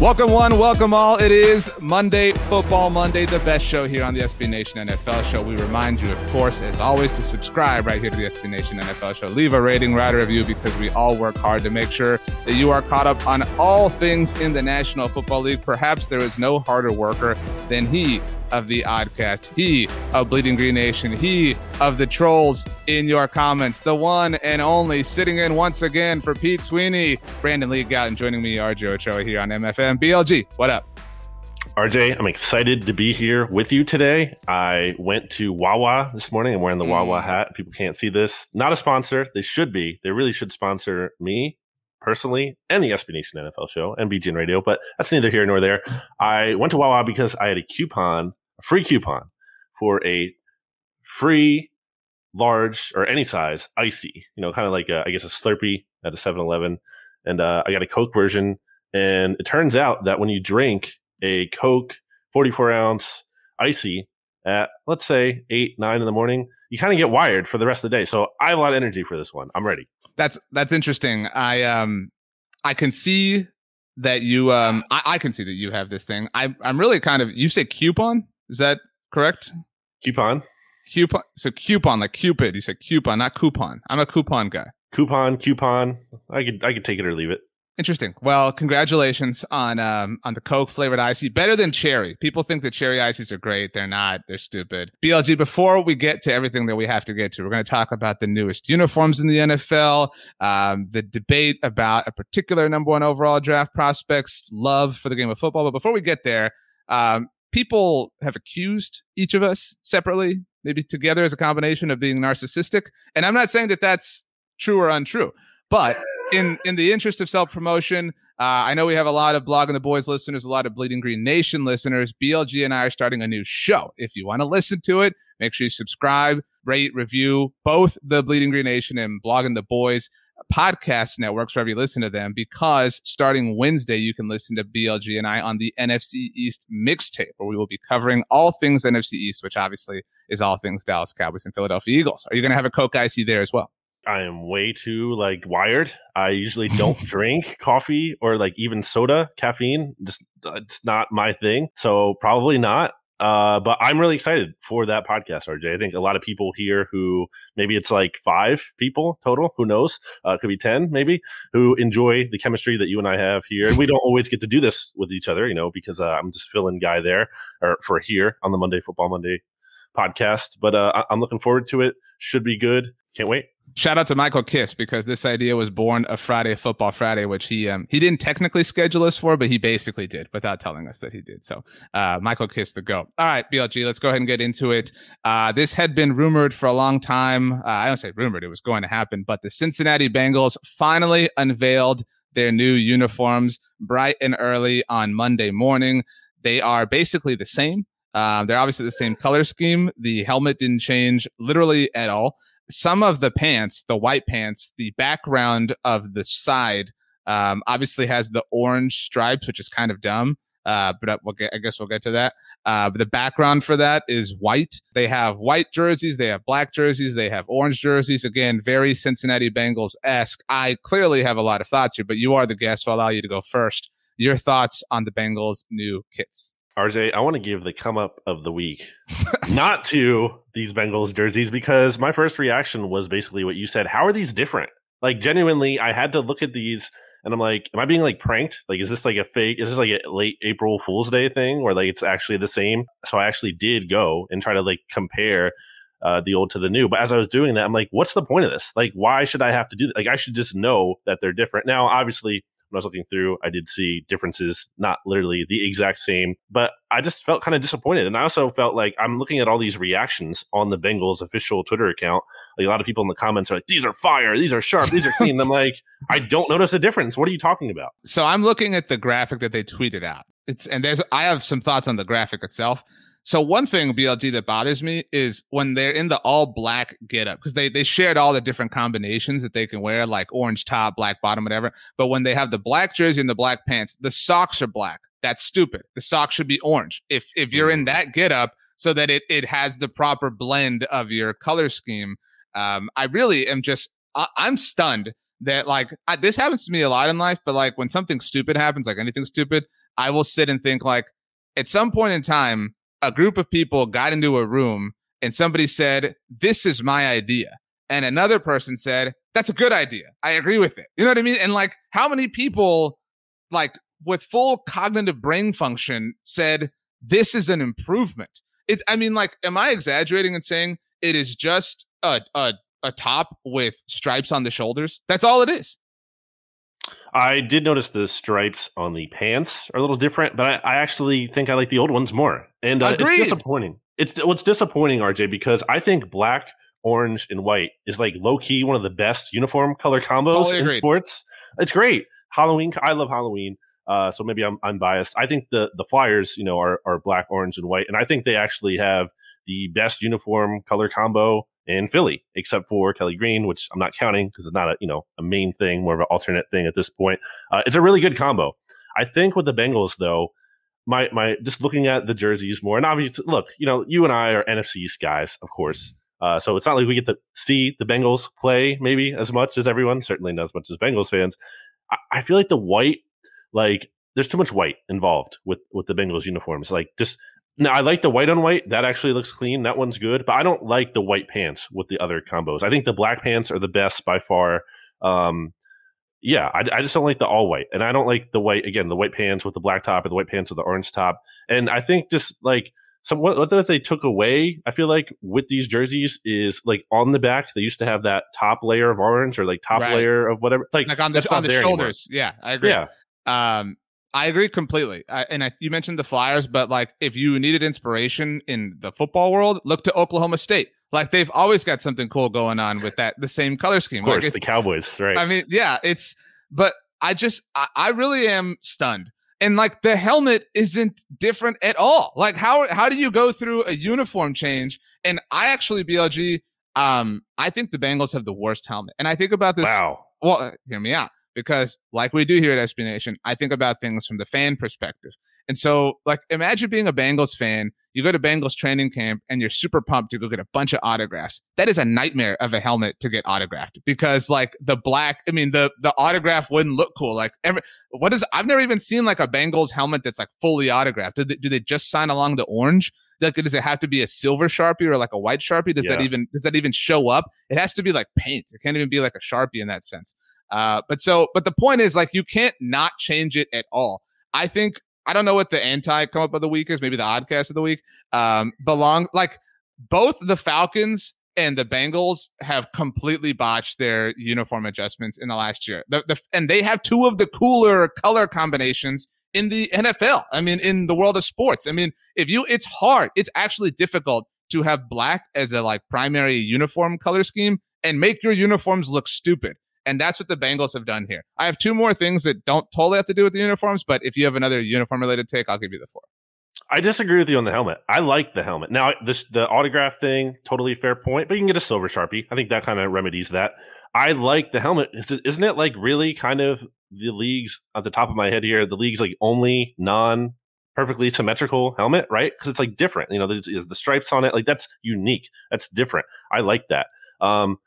Welcome, one, welcome all. It is Monday, Football Monday, the best show here on the SB Nation NFL show. We remind you, of course, as always, to subscribe right here to the SB Nation NFL show. Leave a rating, write a review because we all work hard to make sure that you are caught up on all things in the National Football League. Perhaps there is no harder worker than he of the Oddcast, he of Bleeding Green Nation, he of the trolls in your comments, the one and only sitting in once again for Pete Sweeney, Brandon Lee Gowton joining me, RJ Ochoa here on MFM. BLG, what up? RJ, I'm excited to be here with you today. I went to Wawa this morning. I'm wearing the mm. Wawa hat. People can't see this. Not a sponsor. They should be. They really should sponsor me personally and the SB Nation NFL show and BGN Radio, but that's neither here nor there. I went to Wawa because I had a coupon a free coupon for a free large or any size icy, you know, kind of like a, I guess a Slurpee at a 7 Eleven. And uh, I got a Coke version. And it turns out that when you drink a Coke 44 ounce icy at, let's say, 8, 9 in the morning, you kind of get wired for the rest of the day. So I have a lot of energy for this one. I'm ready. That's that's interesting. I um I can see that you um I, I can see that you have this thing. I I'm really kind of you say coupon is that correct? Coupon. Coupon. So coupon, like Cupid. You said coupon, not coupon. I'm a coupon guy. Coupon, coupon. I could I could take it or leave it. Interesting. Well, congratulations on um on the Coke flavored icy. Better than cherry. People think that cherry ices are great. They're not. They're stupid. BLG. Before we get to everything that we have to get to, we're going to talk about the newest uniforms in the NFL. Um, the debate about a particular number one overall draft prospects love for the game of football. But before we get there, um, people have accused each of us separately, maybe together as a combination of being narcissistic. And I'm not saying that that's true or untrue, but in in the interest of self promotion, uh, I know we have a lot of Blogging the Boys listeners, a lot of Bleeding Green Nation listeners. BLG and I are starting a new show. If you want to listen to it, make sure you subscribe, rate, review both the Bleeding Green Nation and Blogging the Boys podcast networks wherever you listen to them because starting Wednesday, you can listen to BLG and I on the NFC East mixtape, where we will be covering all things NFC East, which obviously is all things Dallas Cowboys and Philadelphia Eagles. Are you going to have a Coke Icy there as well? I am way too like wired. I usually don't drink coffee or like even soda, caffeine. Just uh, it's not my thing. So probably not. Uh, but I'm really excited for that podcast, RJ. I think a lot of people here who maybe it's like five people total, who knows, uh, could be 10 maybe, who enjoy the chemistry that you and I have here. And we don't always get to do this with each other, you know, because uh, I'm just filling guy there or for here on the Monday Football Monday podcast. But uh, I'm looking forward to it. Should be good. Can't wait. Shout out to Michael Kiss because this idea was born of Friday Football Friday, which he um, he didn't technically schedule us for, but he basically did without telling us that he did. So uh, Michael Kiss the go. All right, BLG, let's go ahead and get into it. Uh, this had been rumored for a long time. Uh, I don't say rumored; it was going to happen. But the Cincinnati Bengals finally unveiled their new uniforms bright and early on Monday morning. They are basically the same. Uh, they're obviously the same color scheme. The helmet didn't change literally at all some of the pants, the white pants, the background of the side um, obviously has the orange stripes, which is kind of dumb. Uh, but we'll get, I guess we'll get to that. Uh, but the background for that is white. They have white jerseys, they have black jerseys, they have orange jerseys. Again, very Cincinnati Bengals esque. I clearly have a lot of thoughts here, but you are the guest, so I'll allow you to go first. Your thoughts on the Bengals' new kits? RJ, I want to give the come up of the week, not to these Bengals jerseys, because my first reaction was basically what you said. How are these different? Like, genuinely, I had to look at these and I'm like, am I being like pranked? Like, is this like a fake? Is this like a late April Fool's Day thing where like it's actually the same? So I actually did go and try to like compare uh, the old to the new. But as I was doing that, I'm like, what's the point of this? Like, why should I have to do that? Like, I should just know that they're different. Now, obviously, when I was looking through, I did see differences, not literally the exact same, but I just felt kind of disappointed. And I also felt like I'm looking at all these reactions on the Bengals official Twitter account. Like a lot of people in the comments are like, these are fire, these are sharp, these are clean. I'm like, I don't notice a difference. What are you talking about? So I'm looking at the graphic that they tweeted out. It's and there's I have some thoughts on the graphic itself. So one thing BLG that bothers me is when they're in the all black getup because they they shared all the different combinations that they can wear, like orange top, black bottom, whatever. But when they have the black jersey and the black pants, the socks are black. That's stupid. The socks should be orange. If if you're in mm. that getup, so that it it has the proper blend of your color scheme. Um, I really am just I, I'm stunned that like I, this happens to me a lot in life, but like when something stupid happens, like anything stupid, I will sit and think like at some point in time a group of people got into a room and somebody said, This is my idea. And another person said, That's a good idea. I agree with it. You know what I mean? And like, how many people, like, with full cognitive brain function said, This is an improvement? It, I mean, like, am I exaggerating and saying it is just a, a, a top with stripes on the shoulders? That's all it is. I did notice the stripes on the pants are a little different, but I, I actually think I like the old ones more. And uh, it's disappointing. It's what's disappointing, RJ, because I think black, orange, and white is like low key one of the best uniform color combos totally in sports. It's great. Halloween, I love Halloween. Uh, so maybe I'm, I'm biased. I think the the Flyers, you know, are are black, orange, and white, and I think they actually have the best uniform color combo in Philly, except for Kelly Green, which I'm not counting because it's not a you know a main thing, more of an alternate thing at this point. Uh, it's a really good combo. I think with the Bengals though, my my just looking at the jerseys more, and obviously, look, you know, you and I are NFC East guys, of course. Uh, so it's not like we get to see the Bengals play maybe as much as everyone, certainly not as much as Bengals fans. I, I feel like the white, like there's too much white involved with with the Bengals uniforms. Like just now, I like the white on white. That actually looks clean. That one's good. But I don't like the white pants with the other combos. I think the black pants are the best by far. Um, yeah, I, I, just don't like the all white, and I don't like the white again, the white pants with the black top and the white pants with the orange top. And I think just like some what, what they took away, I feel like with these jerseys is like on the back they used to have that top layer of orange or like top right. layer of whatever, like, like on the on the shoulders. Anymore. Yeah, I agree. Yeah. Um, I agree completely. I, and I, you mentioned the Flyers, but like if you needed inspiration in the football world, look to Oklahoma State. Like they've always got something cool going on with that the same color scheme. Of course, like the Cowboys, right? I mean, yeah, it's. But I just, I, I really am stunned. And like the helmet isn't different at all. Like how how do you go through a uniform change? And I actually BLG, um, I think the Bengals have the worst helmet. And I think about this. Wow. Well, hear me out because like we do here at SB Nation, I think about things from the fan perspective. And so, like, imagine being a Bengals fan. You go to Bengals training camp and you're super pumped to go get a bunch of autographs. That is a nightmare of a helmet to get autographed because, like, the black, I mean, the the autograph wouldn't look cool. Like, every, what is, I've never even seen like a Bengals helmet that's like fully autographed. Do they, do they just sign along the orange? Like, does it have to be a silver sharpie or like a white sharpie? Does yeah. that even does that even show up? It has to be like paint. It can't even be like a sharpie in that sense. Uh, but so, but the point is like you can't not change it at all. I think I don't know what the anti come up of the week is. Maybe the oddcast of the week um, belong like both the Falcons and the Bengals have completely botched their uniform adjustments in the last year. The, the, and they have two of the cooler color combinations in the NFL. I mean, in the world of sports. I mean, if you, it's hard. It's actually difficult to have black as a like primary uniform color scheme and make your uniforms look stupid. And that's what the Bengals have done here. I have two more things that don't totally have to do with the uniforms, but if you have another uniform related take, I'll give you the floor. I disagree with you on the helmet. I like the helmet. Now, this the autograph thing, totally fair point, but you can get a silver sharpie. I think that kind of remedies that. I like the helmet. Isn't it like really kind of the league's at the top of my head here? The league's like only non perfectly symmetrical helmet, right? Because it's like different. You know, the stripes on it. Like that's unique. That's different. I like that. Um,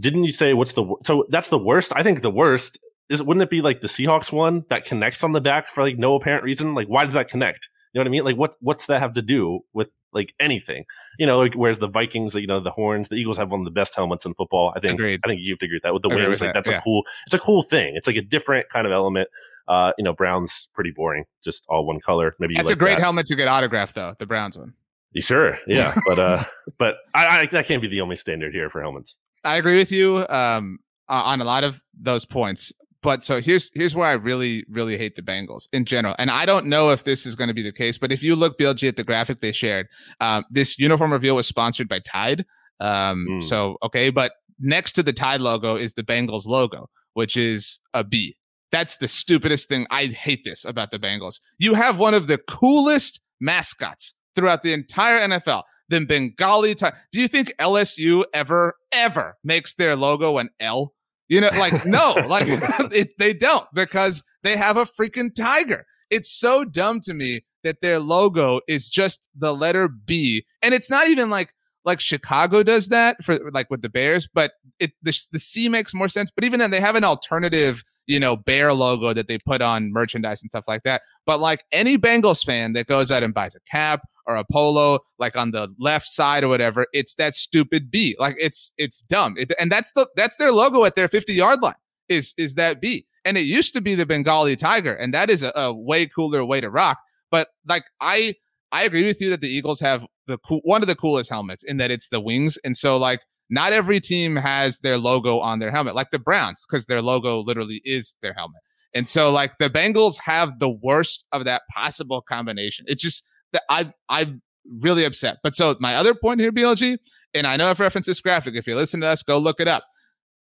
didn't you say what's the so that's the worst? I think the worst is wouldn't it be like the Seahawks one that connects on the back for like no apparent reason? Like why does that connect? You know what I mean? Like what what's that have to do with like anything? You know, like whereas the Vikings, you know, the horns, the Eagles have one of the best helmets in football. I think Agreed. I think you have to agree with that. With the wings, like that. that's yeah. a cool it's a cool thing. It's like a different kind of element. Uh, you know, Brown's pretty boring, just all one color. Maybe that's like a great that. helmet to get autographed though, the Browns one. You sure? Yeah, but uh, but I, I, that can't be the only standard here for helmets. I agree with you um, on a lot of those points. But so here's here's where I really really hate the Bengals in general, and I don't know if this is going to be the case. But if you look BLG at the graphic they shared, um, this uniform reveal was sponsored by Tide. Um, mm. So okay, but next to the Tide logo is the Bengals logo, which is a B. That's the stupidest thing. I hate this about the Bengals. You have one of the coolest mascots throughout the entire NFL. The Bengali tiger. Do you think LSU ever, ever makes their logo an L? You know, like, no, like it, they don't because they have a freaking tiger. It's so dumb to me that their logo is just the letter B. And it's not even like, like Chicago does that for like with the Bears, but it the, the C makes more sense. But even then, they have an alternative, you know, bear logo that they put on merchandise and stuff like that. But like any Bengals fan that goes out and buys a cap or a polo, like on the left side or whatever, it's that stupid B. Like it's it's dumb. It, and that's the that's their logo at their 50 yard line is is that B. And it used to be the Bengali tiger, and that is a, a way cooler way to rock. But like I I agree with you that the Eagles have the cool, one of the coolest helmets in that it's the wings, and so like not every team has their logo on their helmet, like the Browns, because their logo literally is their helmet. And so like the Bengals have the worst of that possible combination. It's just that I I'm really upset. But so my other point here, BLG, and I know I've referenced this graphic. If you listen to us, go look it up.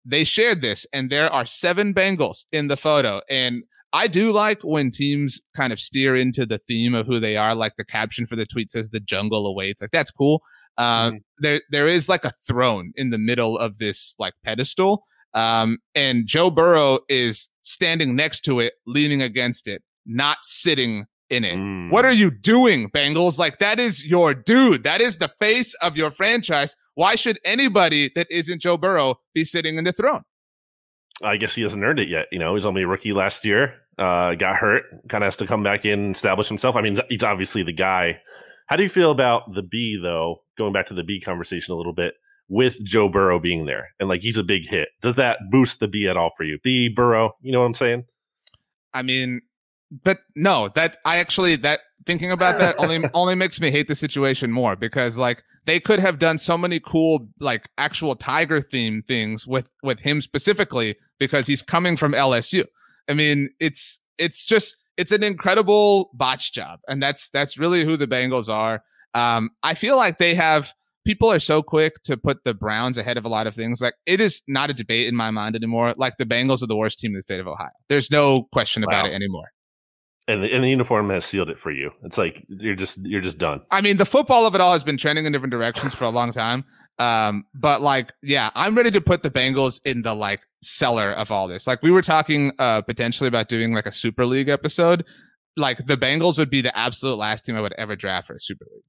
They shared this, and there are seven Bengals in the photo. And I do like when teams kind of steer into the theme of who they are. Like the caption for the tweet says "The jungle awaits." Like that's cool. Uh, mm There, there is like a throne in the middle of this like pedestal, um, and Joe Burrow is standing next to it, leaning against it, not sitting in it. Mm. What are you doing, Bengals? Like that is your dude. That is the face of your franchise. Why should anybody that isn't Joe Burrow be sitting in the throne? I guess he hasn't earned it yet. You know, he's only a rookie last year. Uh, got hurt, kind of has to come back in and establish himself. I mean, he's obviously the guy. How do you feel about the B though? Going back to the B conversation a little bit with Joe Burrow being there and like he's a big hit. Does that boost the B at all for you? B Burrow, you know what I'm saying? I mean, but no, that I actually that thinking about that only only makes me hate the situation more because like they could have done so many cool like actual tiger theme things with with him specifically because he's coming from LSU. I mean, it's it's just it's an incredible botch job, and that's that's really who the Bengals are. Um, I feel like they have people are so quick to put the Browns ahead of a lot of things. Like it is not a debate in my mind anymore. Like the Bengals are the worst team in the state of Ohio. There's no question about wow. it anymore and the, and the uniform has sealed it for you. It's like you're just you're just done. I mean, the football of it all has been trending in different directions for a long time. Um, but like, yeah, I'm ready to put the Bengals in the like cellar of all this. Like we were talking uh potentially about doing like a Super League episode. Like the Bengals would be the absolute last team I would ever draft for a Super League.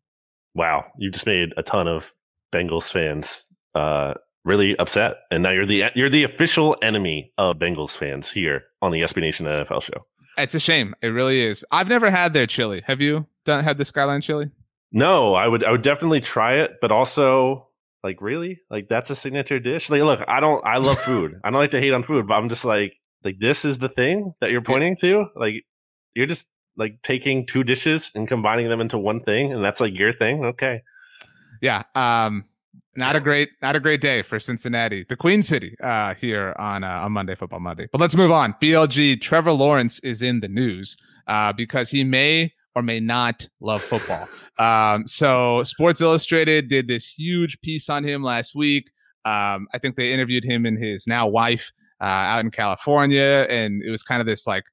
Wow, you just made a ton of Bengals fans uh really upset, and now you're the you're the official enemy of Bengals fans here on the SB Nation NFL show. It's a shame. It really is. I've never had their chili. Have you done had the Skyline chili? No, I would I would definitely try it, but also like really? Like that's a signature dish? Like look, I don't I love food. I don't like to hate on food, but I'm just like like this is the thing that you're pointing to? Like you're just like taking two dishes and combining them into one thing and that's like your thing? Okay. Yeah. Um not a great, not a great day for Cincinnati, the Queen City, uh, here on uh, on Monday Football Monday. But let's move on. BLG Trevor Lawrence is in the news uh, because he may or may not love football. Um, so Sports Illustrated did this huge piece on him last week. Um, I think they interviewed him and his now wife uh, out in California, and it was kind of this like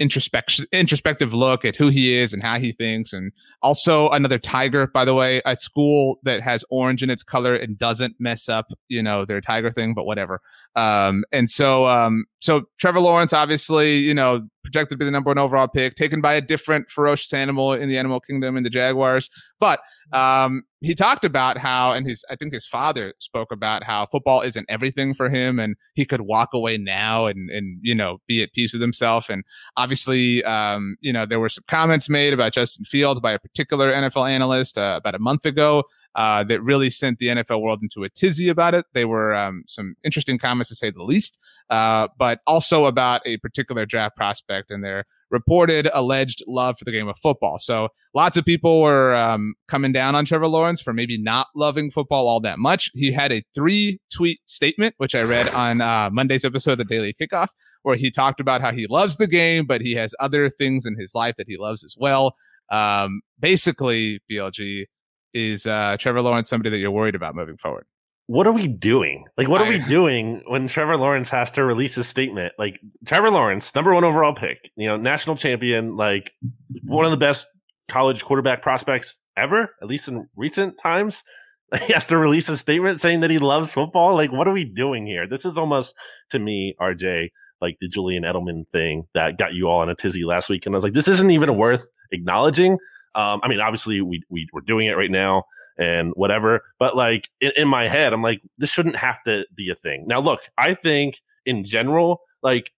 introspection introspective look at who he is and how he thinks. And also another tiger by the way a school that has orange in its color and doesn't mess up you know their tiger thing but whatever. Um and so um so trevor lawrence obviously you know projected to be the number one overall pick taken by a different ferocious animal in the animal kingdom in the jaguars. But um, he talked about how, and his, I think his father spoke about how football isn't everything for him and he could walk away now and, and, you know, be at peace with himself. And obviously, um, you know, there were some comments made about Justin Fields by a particular NFL analyst uh, about a month ago. Uh, that really sent the NFL world into a tizzy about it. They were um, some interesting comments to say the least, uh, but also about a particular draft prospect and their reported alleged love for the game of football. So lots of people were um, coming down on Trevor Lawrence for maybe not loving football all that much. He had a three tweet statement, which I read on uh, Monday's episode of the Daily Kickoff, where he talked about how he loves the game, but he has other things in his life that he loves as well. Um, basically, BLG is uh, Trevor Lawrence somebody that you're worried about moving forward? What are we doing? Like, what are we doing when Trevor Lawrence has to release a statement? Like, Trevor Lawrence, number one overall pick, you know, national champion, like one of the best college quarterback prospects ever, at least in recent times. He has to release a statement saying that he loves football. Like, what are we doing here? This is almost, to me, RJ, like the Julian Edelman thing that got you all in a tizzy last week. And I was like, this isn't even worth acknowledging. Um, I mean, obviously, we, we, we're doing it right now and whatever. But like in, in my head, I'm like, this shouldn't have to be a thing. Now, look, I think in general, like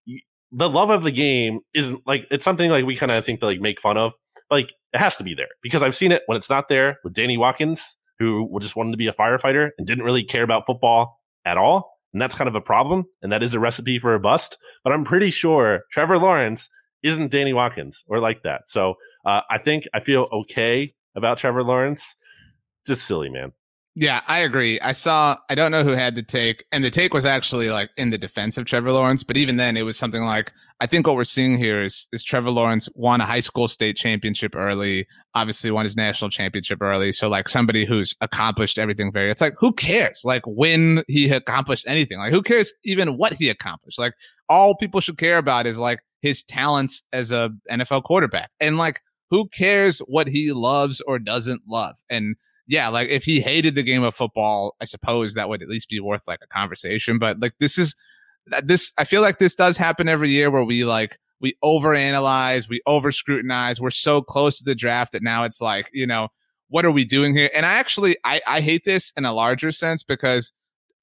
the love of the game isn't like it's something like we kind of think to like make fun of. Like it has to be there because I've seen it when it's not there with Danny Watkins, who just wanted to be a firefighter and didn't really care about football at all. And that's kind of a problem. And that is a recipe for a bust. But I'm pretty sure Trevor Lawrence isn't Danny Watkins or like that. So uh, I think I feel okay about Trevor Lawrence just silly, man. Yeah, I agree. I saw, I don't know who had the take, and the take was actually like in the defense of Trevor Lawrence, but even then it was something like, I think what we're seeing here is, is Trevor Lawrence won a high school state championship early, obviously won his national championship early. So like somebody who's accomplished everything very, it's like, who cares? Like when he accomplished anything, like who cares even what he accomplished? Like all people should care about is like his talents as a NFL quarterback. And like, who cares what he loves or doesn't love? And yeah, like if he hated the game of football, I suppose that would at least be worth like a conversation. But like this is this, I feel like this does happen every year where we like we overanalyze, we over scrutinize. We're so close to the draft that now it's like, you know, what are we doing here? And I actually I, I hate this in a larger sense because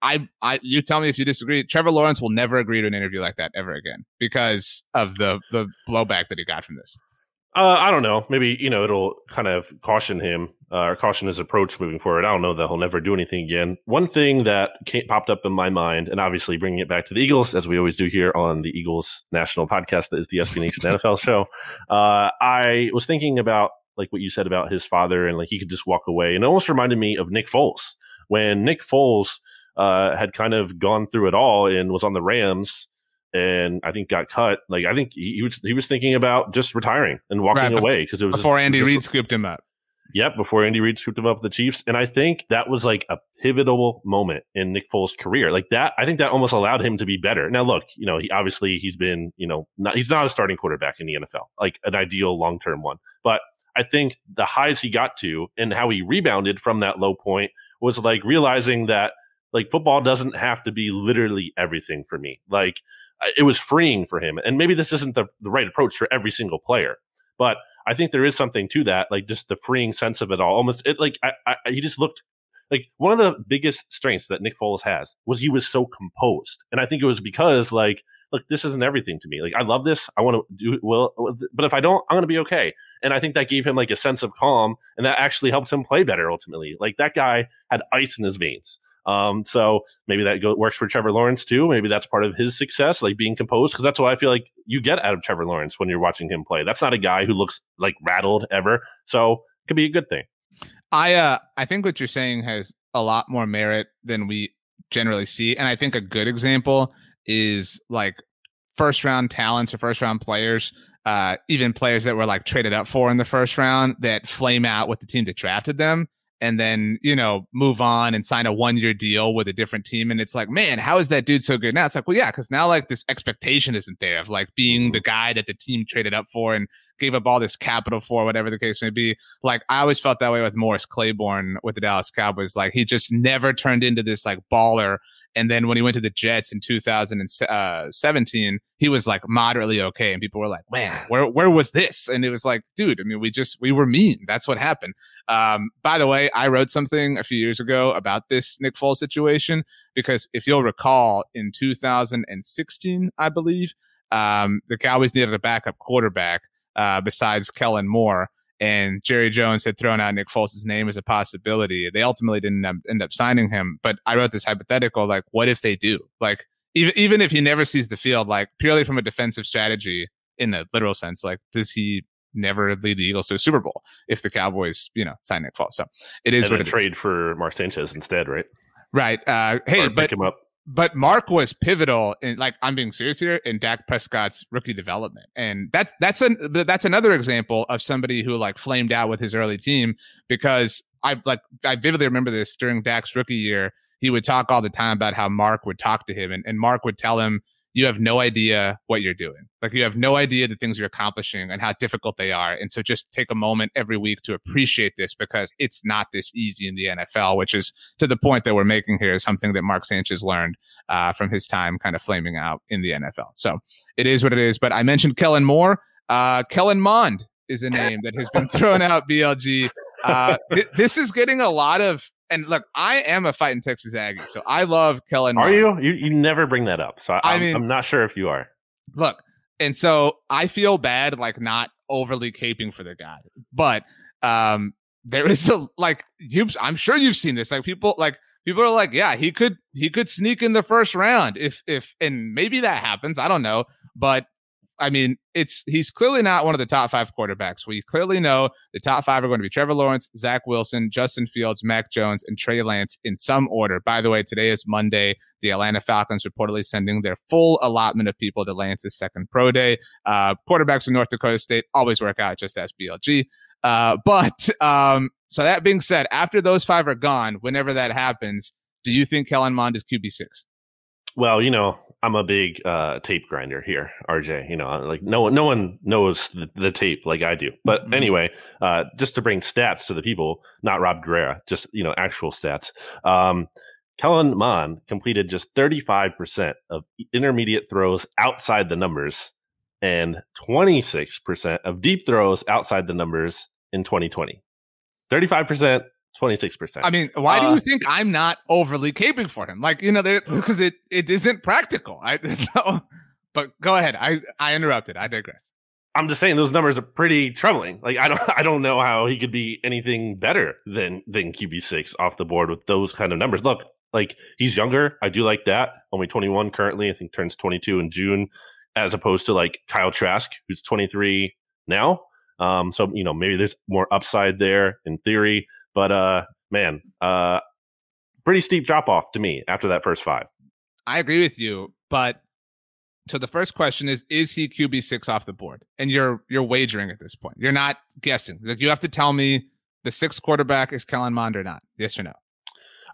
I I you tell me if you disagree. Trevor Lawrence will never agree to an interview like that ever again because of the the blowback that he got from this. Uh, I don't know. Maybe you know it'll kind of caution him uh, or caution his approach moving forward. I don't know that he'll never do anything again. One thing that came, popped up in my mind, and obviously bringing it back to the Eagles, as we always do here on the Eagles national podcast, that is the SB Nation NFL show. Uh, I was thinking about like what you said about his father, and like he could just walk away, and it almost reminded me of Nick Foles when Nick Foles uh, had kind of gone through it all and was on the Rams and I think got cut. Like I think he, he was he was thinking about just retiring and walking right, away because it was before Andy Reid scooped him up. Yep, before Andy Reid scooped him up with the Chiefs. And I think that was like a pivotal moment in Nick Foles' career. Like that, I think that almost allowed him to be better. Now, look, you know, he obviously he's been, you know, not, he's not a starting quarterback in the NFL, like an ideal long term one. But I think the highs he got to and how he rebounded from that low point was like realizing that like football doesn't have to be literally everything for me. Like it was freeing for him. And maybe this isn't the, the right approach for every single player, but I think there is something to that, like just the freeing sense of it all. Almost it like I, I, he just looked like one of the biggest strengths that Nick Foles has was he was so composed, and I think it was because like look, this isn't everything to me. Like I love this, I want to do well, uh, but if I don't, I'm going to be okay. And I think that gave him like a sense of calm, and that actually helped him play better ultimately. Like that guy had ice in his veins. Um, so maybe that go, works for Trevor Lawrence too. Maybe that's part of his success, like being composed, because that's what I feel like you get out of Trevor Lawrence when you're watching him play. That's not a guy who looks like rattled ever. So it could be a good thing. I uh I think what you're saying has a lot more merit than we generally see. And I think a good example is like first round talents or first round players, uh, even players that were like traded up for in the first round that flame out with the team that drafted them and then you know move on and sign a one year deal with a different team and it's like man how is that dude so good? Now it's like well yeah because now like this expectation isn't there of like being the mm-hmm. guy that the team traded up for and gave up all this capital for whatever the case may be. Like i always felt that way with morris claiborne with the dallas cowboys. Like he just never turned into this like baller and then when he went to the Jets in 2017, he was like moderately okay. And people were like, man, where, where was this? And it was like, dude, I mean, we just, we were mean. That's what happened. Um, by the way, I wrote something a few years ago about this Nick Foles situation because if you'll recall in 2016, I believe, um, the Cowboys needed a backup quarterback uh, besides Kellen Moore and Jerry Jones had thrown out Nick Foles' name as a possibility. They ultimately didn't end up signing him, but I wrote this hypothetical like, what if they do? Like, even even if he never sees the field, like purely from a defensive strategy, in a literal sense. Like, does he never lead the Eagles to a Super Bowl if the Cowboys, you know, sign Nick Foles? So it is and what it trade is. for Mark Sanchez instead, right? Right. Uh, hey, Or but pick him up. But Mark was pivotal in like I'm being serious here in Dak Prescott's rookie development. And that's that's an that's another example of somebody who like flamed out with his early team because I like I vividly remember this during Dak's rookie year. He would talk all the time about how Mark would talk to him and, and Mark would tell him, You have no idea what you're doing. Like you have no idea the things you're accomplishing and how difficult they are. And so just take a moment every week to appreciate this because it's not this easy in the NFL, which is to the point that we're making here is something that Mark Sanchez learned uh, from his time kind of flaming out in the NFL. So it is what it is. But I mentioned Kellen Moore. Uh, Kellen Mond is a name that has been thrown out BLG. Uh, th- this is getting a lot of, and look, I am a fighting Texas Aggie, so I love Kellen. Are Mond. you? you? You never bring that up, so I, I I'm, mean- I'm not sure if you are. look and so i feel bad like not overly caping for the guy but um there is a like you've i'm sure you've seen this like people like people are like yeah he could he could sneak in the first round if if and maybe that happens i don't know but i mean it's he's clearly not one of the top five quarterbacks we clearly know the top five are going to be trevor lawrence zach wilson justin fields mac jones and trey lance in some order by the way today is monday the Atlanta Falcons reportedly sending their full allotment of people to Lance's second pro day. Uh, quarterbacks from North Dakota State always work out, just as BLG. Uh, but um, so that being said, after those five are gone, whenever that happens, do you think Kellen Mond is QB six? Well, you know, I'm a big uh, tape grinder here, RJ. You know, like no one, no one knows the, the tape like I do. But Mhm. anyway, uh, just to bring stats to the people, not Rob Guerrera, just you know, actual stats. Um, Kellen Mond completed just 35% of intermediate throws outside the numbers and 26% of deep throws outside the numbers in 2020. 35%, 26%. I mean, why do Uh, you think I'm not overly caping for him? Like, you know, because it it isn't practical. I so, but go ahead. I I interrupted. I digress. I'm just saying those numbers are pretty troubling. Like I don't I don't know how he could be anything better than than QB six off the board with those kind of numbers. Look, like he's younger. I do like that. Only 21 currently. I think turns 22 in June, as opposed to like Kyle Trask, who's 23 now. Um, so you know maybe there's more upside there in theory. But uh, man, uh, pretty steep drop off to me after that first five. I agree with you, but so the first question is: Is he QB six off the board? And you're you're wagering at this point. You're not guessing. Like you have to tell me the sixth quarterback is Kellen Mond or not. Yes or no?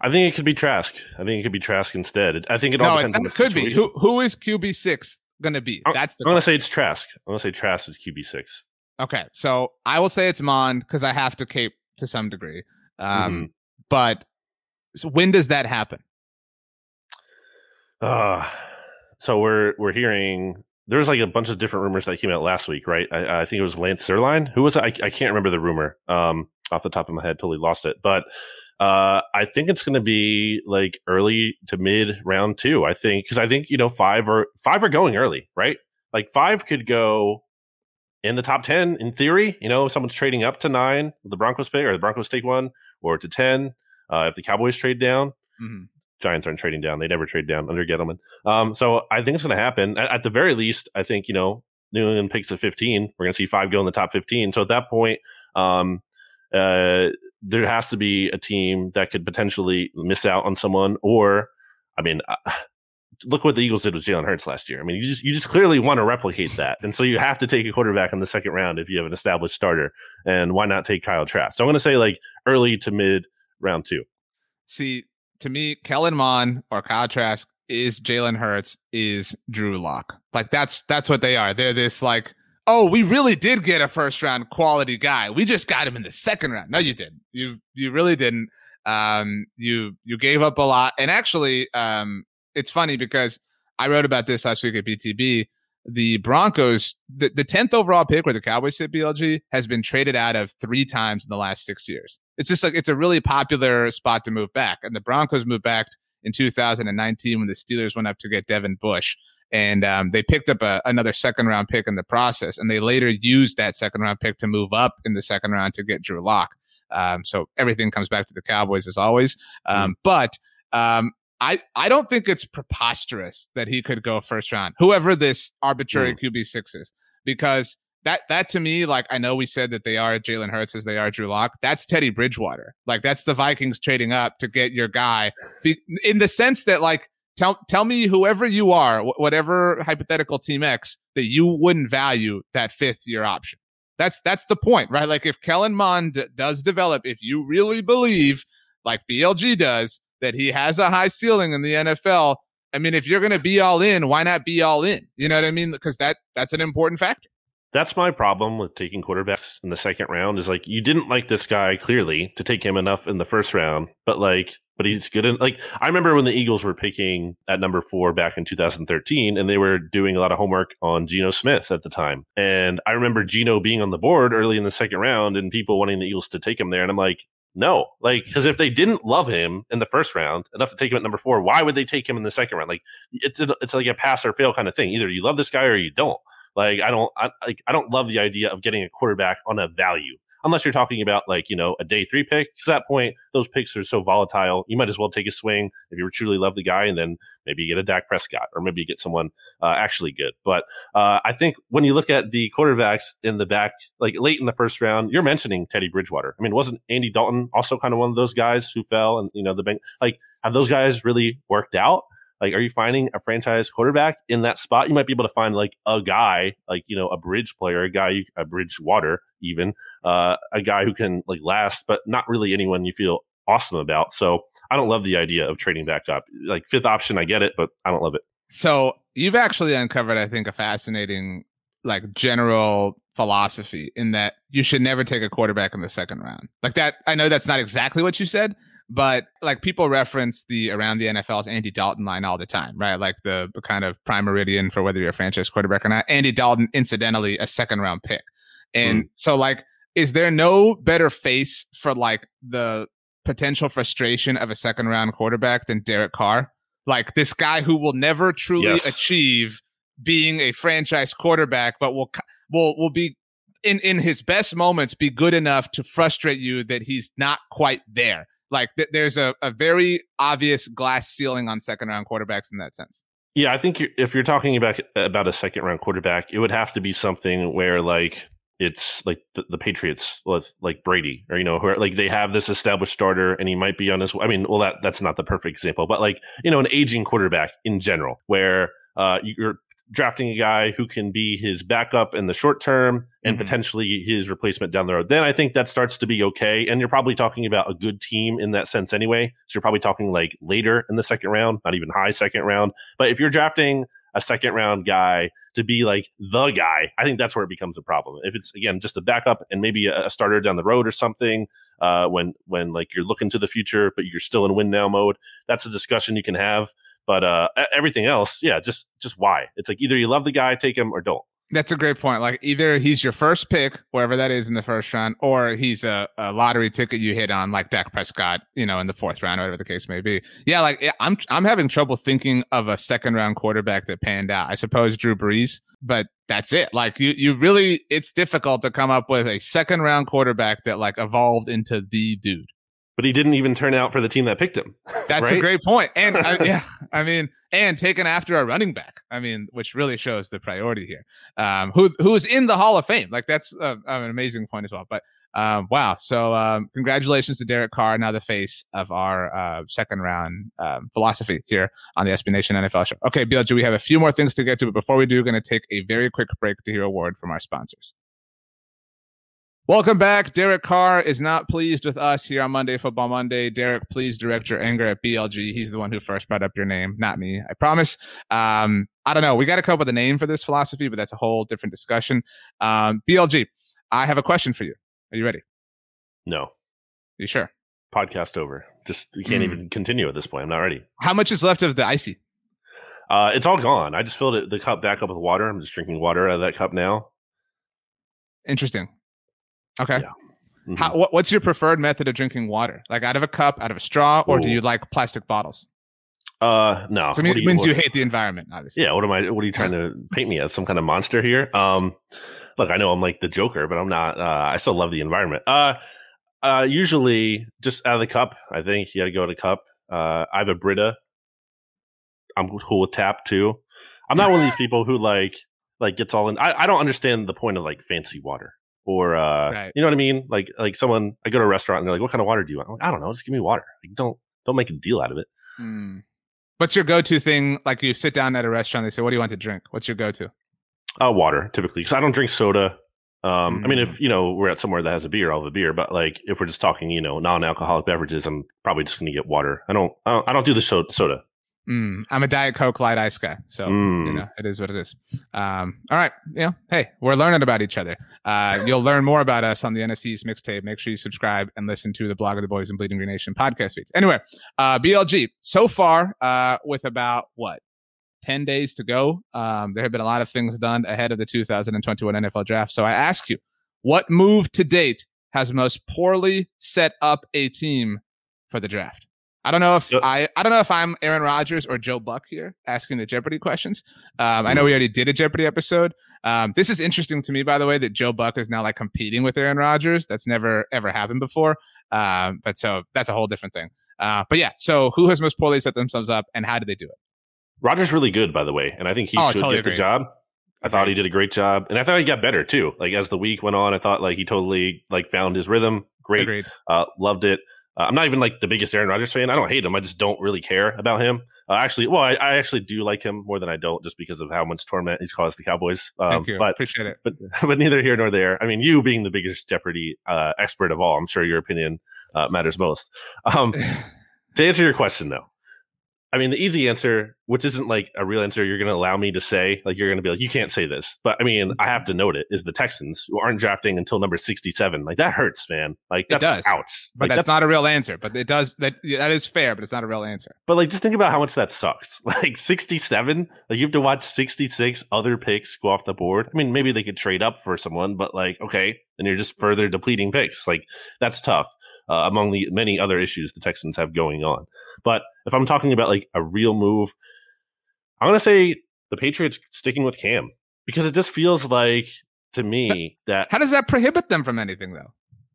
I think it could be Trask. I think it could be Trask instead. I think it all no, depends the Could be. Who who is QB six going to be? I'm- That's the. I'm gonna say it's Trask. I'm gonna say Trask is QB six. Okay, so I will say it's Mond because I have to cape to some degree. Um, Mm-hmm. But so when does that happen? Uh, so we're we're hearing there was like a bunch of different rumors that came out last week, right? I, I think it was Lance Zierlein. Who was it? I, I can't remember the rumor um, off the top of my head. Totally lost it. But uh, I think it's going to be like early to mid round two. I think because I think you know five or five are going early, right? Like five could go in the top ten in theory. You know, if someone's trading up to nine, the Broncos pick or the Broncos take one, or to ten uh, if the Cowboys trade down. Mhm. Giants aren't trading down. They never trade down under Gettleman. Um, so I think it's going to happen. At, at the very least, I think, you know, New England picks at 15. We're going to see five go in the top 15. So at that point, um, uh, there has to be a team that could potentially miss out on someone or, I mean, uh, look what the Eagles did with Jalen Hurts last year. I mean, you just, you just clearly want to replicate that. And so you have to take a quarterback in the second round if you have an established starter. And why not take Kyle Trask? So I'm going to say like early to mid round two. See, to me, Kellen Mond or Kyle Trask is Jalen Hurts is Drew Lock. Like that's that's what they are. They're this like, oh, we really did get a first round quality guy. We just got him in the second round. No, you didn't. You you really didn't. Um, you you gave up a lot. And actually, um, it's funny because I wrote about this last week at BTB. The Broncos, the, the 10th overall pick where the Cowboys sit BLG has been traded out of three times in the last six years. It's just like it's a really popular spot to move back. And the Broncos moved back in 2019 when the Steelers went up to get Devin Bush. And um, they picked up a, another second round pick in the process. And they later used that second round pick to move up in the second round to get Drew Lock. Um, so everything comes back to the Cowboys as always. Um, But um, I, I don't think it's preposterous that he could go first round, whoever this arbitrary mm. QB6 is, because that that to me, like I know we said that they are Jalen Hurts as they are Drew Lock. That's Teddy Bridgewater. Like that's the Vikings trading up to get your guy. Be, in the sense that like tell tell me whoever you are, wh- whatever hypothetical team X that you wouldn't value that fifth year option. That's that's the point, right? Like if Kellen Mond does develop, if you really believe, like BLG does, that he has a high ceiling in the NFL. I mean, if you're going to be all in, why not be all in? You know what I mean? Because that that's an important factor that's my problem with taking quarterbacks in the second round is like you didn't like this guy clearly to take him enough in the first round, but like but he's good in like I remember when the Eagles were picking at number 4 back in 2013 and they were doing a lot of homework on Geno Smith at the time. And I remember Geno being on the board early in the second round and people wanting the Eagles to take him there and I'm like no, like because if they didn't love him in the first round enough to take him at number four, why would they take him in the second round? Like it's a, it's like a pass or fail kind of thing. Either you love this guy or you don't. Like I don't I, like I don't love the idea of getting a quarterback on a value unless you're talking about like you know a day three pick. Because at that point, those picks are so volatile. You might as well take a swing if you truly love the guy, and then maybe you get a Dak Prescott, or maybe you get someone uh, actually good. But uh, I think when you look at the quarterbacks in the back, like late in the first round, you're mentioning Teddy Bridgewater. I mean, wasn't Andy Dalton also kind of one of those guys who fell? And you know the bank, like have those guys really worked out? Like, are you finding a franchise quarterback in that spot? You might be able to find like a guy, like you know, a bridge player, a guy, a bridge water, even uh, a guy who can like last, but not really anyone you feel awesome about. So I don't love the idea of trading back up. Like fifth option, I get it, but I don't love it. So you've actually uncovered, I think, a fascinating like general philosophy in that you should never take a quarterback in the second round. Like that, I know that's not exactly what you said, but like people reference the around the NFL's Andy Dalton line all the time, right? Like the, kind of prime meridian for whether you're a franchise quarterback or not. Andy Dalton, incidentally, a second round pick. And mm. so like, is there no better face for like the potential frustration of a second round quarterback than Derek Carr? Like this guy who will never truly yes. achieve being a franchise quarterback, but will will will be in in his best moments be good enough to frustrate you that he's not quite there. Like th- there's a, a very obvious glass ceiling on second round quarterbacks in that sense. Yeah, I think if you're talking about about a second round quarterback, it would have to be something where like it's like the, the Patriots, like Brady, or you know, where like they have this established starter, and he might be on his. I mean, well, that that's not the perfect example, but like you know, an aging quarterback in general, where uh, you're drafting a guy who can be his backup in the short term and mm-hmm. potentially his replacement down the road. Then I think that starts to be okay. And you're probably talking about a good team in that sense anyway. So you're probably talking like later in the second round, not even high second round. But if you're drafting a second round guy to be like the guy, I think that's where it becomes a problem. If it's again just a backup and maybe a, starter down the road or something, uh, when when like you're looking to the future but you're still in win now mode, that's a discussion you can have. But uh, everything else, yeah, just just why? It's like either you love the guy, take him, or don't. That's a great point. Like either he's your first pick, wherever that is in the first round, or he's a, a, lottery ticket you hit on, like Dak Prescott, you know, in the fourth round, whatever the case may be. Yeah, like I'm I'm having trouble thinking of a second round quarterback that panned out. I suppose Drew Brees, but that's it. Like you you really it's difficult to come up with a second round quarterback that like evolved into the dude but he didn't even turn out for the team that picked him. That's right? a great point. And uh, yeah, I mean, and taken after a running back. I mean, which really shows the priority here. Um, who who is in the Hall of Fame? Like that's uh, an amazing point as well. But um, wow, so um, congratulations to Derek Carr, now the face of our uh, second round um, philosophy here on the SB Nation NFL show. Okay, BLG, we have a few more things to get to, but before we do, we're going to take a very quick break to hear a word from our sponsors. Welcome back. Derek Carr is not pleased with us here on Monday Football Monday. Derek, please direct your anger at BLG. He's the one who first brought up your name, not me. I promise. Um, I don't know. We got to come up with a name for this philosophy, but that's a whole different discussion. Um, BLG, I have a question for you. Are you ready? No. You sure? Podcast over. Just you can't mm. even continue at this point. I'm not ready. How much is left of the icy? Uh, it's all gone. I just filled it, the cup back up with water. I'm just drinking water out of that cup now. Interesting. Okay. Yeah. Mm-hmm. How, what, what's your preferred method of drinking water? Like out of a cup, out of a straw, or Ooh. do you like plastic bottles? Uh, no. So it means, you, means you hate the environment, obviously. Yeah. What am I? What are you trying to paint me as? Some kind of monster here? Um, look, I know I'm like the Joker, but I'm not. Uh, I still love the environment. Uh, uh, usually just out of the cup. I think you got to go to the cup. Uh, I have a Brita. I'm cool with tap too. I'm not one of these people who like like gets all in. I, I don't understand the point of like fancy water or uh, right. you know what I mean. Like like someone I go to a restaurant and they're like, "What kind of water do you want?" Like, I don't know, just give me water. Like, don't don't make a deal out of it. Mm. What's your go-to thing? Like you sit down at a restaurant, they say, "What do you want to drink?" What's your go-to? Uh, water typically because I don't drink soda. Um, mm. I mean, if mm. you know we're at somewhere that has a beer, I'll have a beer. But like, if we're just talking, you know, non-alcoholic beverages, I'm probably just going to get water. I don't, I don't, I don't do the soda. Mm, I'm a Diet Coke light ice guy, so mm. you know it is what it is. Um, all right, you know, hey, we're learning about each other. Uh, you'll learn more about us on the NFC East mixtape. Make sure you subscribe and listen to the Blogging the Boys and Bleeding Green Nation podcast feeds. Anyway, uh, BLG so far uh, with about what 10 days to go. Um, there have been a lot of things done ahead of the 2021 NFL draft. So I ask you, what move to date has most poorly set up a team for the draft? I don't know if I I don't know if I'm Aaron Rodgers or Joe Buck here asking the Jeopardy questions. Um, I know we already did a Jeopardy episode. Um, this is interesting to me, by the way, that Joe Buck is now like competing with Aaron Rodgers. That's never ever happened before. Um, but so that's a whole different thing. Uh, but yeah, so who has most poorly set themselves up, and how did they do it? Rodgers really good, by the way, and I think he oh, should totally get agree. the job. I thought he did a great job, and I thought he got better too. Like as the week went on, I thought like he totally like found his rhythm. Great, uh, loved it. Uh, I'm not even like the biggest Aaron Rodgers fan. I don't hate him. I just don't really care about him. Uh, actually, well, I, I, actually do like him more than I don't, just because of how much torment he's caused the Cowboys. Um, Thank you. But, Appreciate it. But but neither here nor there. I mean, you being the biggest Jeopardy uh, expert of all, I'm sure your opinion uh, matters most. Um, to answer your question, though, I mean, the easy answer, which isn't like a real answer, you're going to allow me to say, like, you're going to be like, you can't say this. But I mean, I have to mm-hmm. note it is the Texans who aren't drafting until number 67. Like, that hurts, man. Like, it does. ouch. But like, that's, that's, not a real answer. But it does, that that is fair, but it's not a real answer. But like, just think about how much that sucks. Like, 67, like, you have to watch 66 other picks go off the board. I mean, maybe they could trade up for someone, but like, okay. And you're just further depleting picks. Like, that's tough uh, among the many other issues the Texans have going on. But if I'm talking about like a real move, I'm going to say the Patriots sticking with Cam because it just feels like to me that how does that prohibit them from anything though?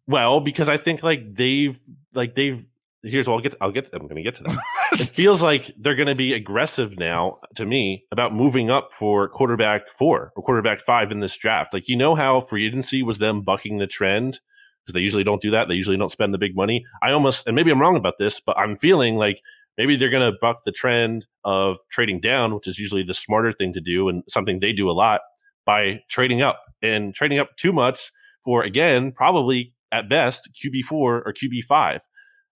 Well, because I think like they've like they've here's what I'll get I'll get I'm going to get to that. it feels like they're going to be aggressive now to me about moving up for quarterback 4 or quarterback 5 in this draft. Like you know how free agency was them bucking the trend because they usually don't do that. They usually don't spend the big money. I almost, and maybe I'm wrong about this, but I'm feeling like maybe they're going to buck the trend of trading down, which is usually the smarter thing to do and something they do a lot by trading up and trading up too much for, again, probably at best QB4 or QB5.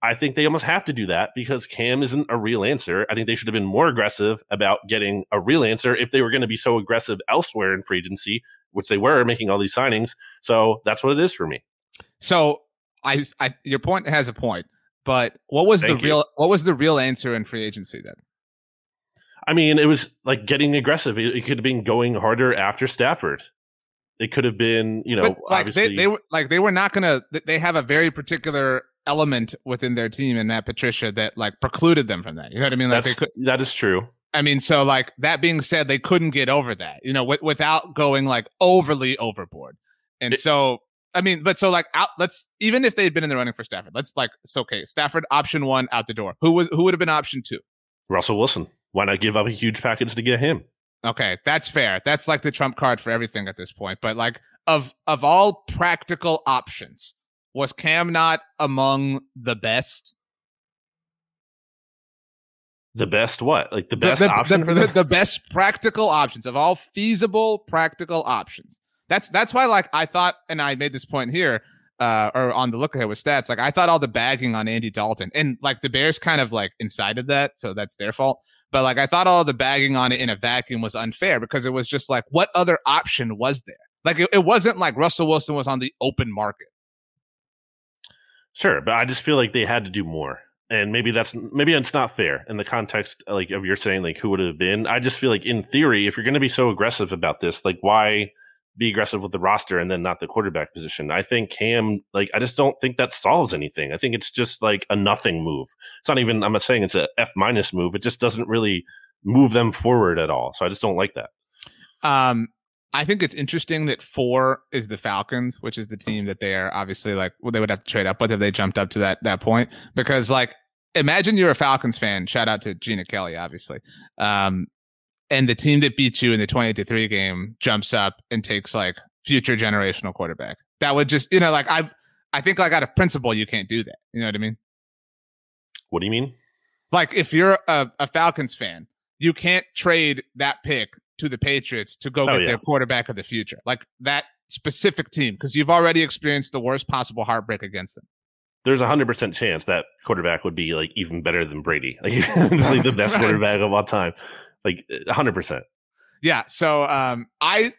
I think they almost have to do that because Cam isn't a real answer. I think they should have been more aggressive about getting a real answer if they were going to be so aggressive elsewhere in free agency, which they were making all these signings. So that's what it is for me. So I, I your point has a point, but what was Thank the real what was the real answer in free agency then? I mean, it was like getting aggressive. It, it could have been going harder after Stafford. It could have been, you know, but like they, they were like they were not gonna. They have a very particular element within their team and Matt Patricia that like precluded them from that. You know what I mean? Like That's, they could. That is true. I mean, so like that being said, they couldn't get over that, you know, w- without going like overly overboard. And it, so I mean, but so like out. Let's even if they had been in the running for Stafford, let's like it's okay. Stafford option one out the door. Who was who would have been option two? Russell Wilson. Why not give up a huge package to get him? Okay, that's fair. That's like the trump card for everything at this point. But like of of all practical options, was Cam not among the best? The best what? Like the best the, the, option? The, the, best practical options of all feasible practical options. That's that's why like I thought, and I made this point here, uh, or on the look ahead with stats. Like I thought all the bagging on Andy Dalton, and like the Bears kind of like incited that, so that's their fault. But like I thought all the bagging on it in a vacuum was unfair because it was just like, what other option was there? Like it, it wasn't like Russell Wilson was on the open market. Sure, but I just feel like they had to do more and maybe that's maybe it's not fair in the context like of you're saying like who would have been i just feel like in theory if you're going to be so aggressive about this like why be aggressive with the roster and then not the quarterback position. I think Cam, like, I just don't think that solves anything. I think it's just like a nothing move. It's not even, I'm not saying it's a F minus move. It just doesn't really move them forward at all. So I just don't like that. Um, I think it's interesting that four is the Falcons, which is the team that they are obviously like, well, they would have to trade up with if they jumped up to that, that point. Because like, imagine you're a Falcons fan. Shout out to Gina Kelly, obviously. Um, and the team that beats you in the 28 to 3 game jumps up and takes like future generational quarterback. That would just, you know, like I I think like out of principle you can't do that. You know what I mean? What do you mean? Like if you're a, a Falcons fan, you can't trade that pick to the Patriots to go oh, get yeah. their quarterback of the future. Like that specific team because you've already experienced the worst possible heartbreak against them. There's a hundred percent chance that quarterback would be like even better than Brady, like, like the best quarterback of all time, like hundred percent. Yeah. So um, I,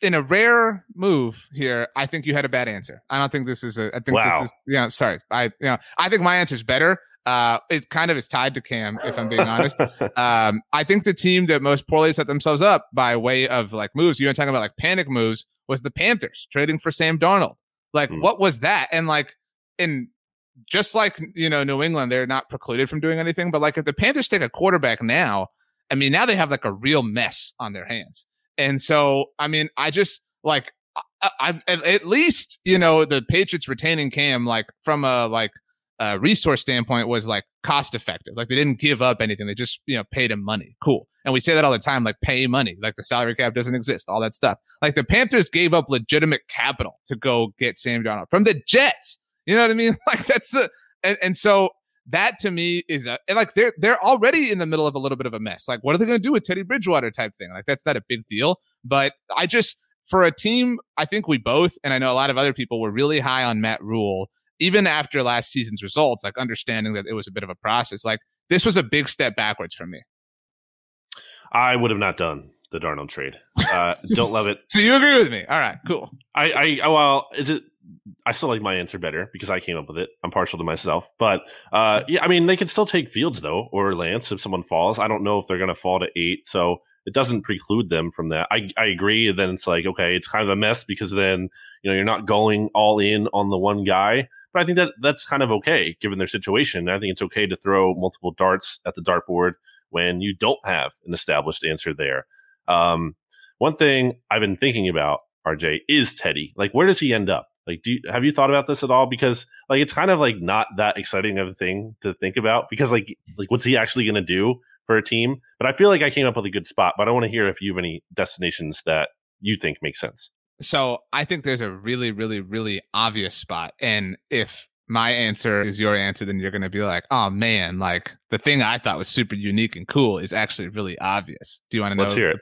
in a rare move here, I think you had a bad answer. I don't think this is a. I think wow. this is. Yeah. You know, sorry. I. You know. I think my answer is better. Uh, it kind of is tied to Cam, if I'm being honest. Um, I think the team that most poorly set themselves up by way of like moves, you were talking about like panic moves, was the Panthers trading for Sam Darnold. Like, mm. what was that? And like, in just like you know New England, they're not precluded from doing anything. But like, if the Panthers take a quarterback now, I mean, now they have like a real mess on their hands. And so, I mean, I just like, I, I at least you know the Patriots retaining Cam, like from a like uh, resource standpoint was like cost effective. Like they didn't give up anything. They just, you know, paid him money. Cool. And we say that all the time, like pay money, like the salary cap doesn't exist, all that stuff. Like the Panthers gave up legitimate capital to go get Sam Darnold from the Jets. You know what I mean? Like that's the, and, and so that to me is a, like they're, they're already in the middle of a little bit of a mess. Like what are they going to do with Teddy Bridgewater type thing? Like that's not a big deal. But I just, for a team, I think we both, and I know a lot of other people were really high on Matt Rhule even after last season's results, like understanding that it was a bit of a process, like this was a big step backwards for me. I would have not done the Darnold trade. Uh, don't love it. so you agree with me? All right, cool. I, I, well, is it? I still like my answer better because I came up with it. I'm partial to myself, but uh, yeah, I mean, they can still take Fields though, or Lance if someone falls. I don't know if they're going to fall to eight, so it doesn't preclude them from that. I, I agree. Then it's like okay, it's kind of a mess because then you know you're not going all in on the one guy. But I think that that's kind of okay given their situation. I think it's okay to throw multiple darts at the dartboard when you don't have an established answer there. Um, one thing I've been thinking about, RJ, is Teddy. Like, where does he end up? Like, do you, have you thought about this at all? Because like, it's kind of like not that exciting of a thing to think about because like, like what's he actually going to do for a team? But I feel like I came up with a good spot. But I want to hear if you have any destinations that you think make sense. So I think there's a really, really, really obvious spot. And if my answer is your answer, then you're going to be like, oh man, like the thing I thought was super unique and cool is actually really obvious. Do you want to know? Let's hear it.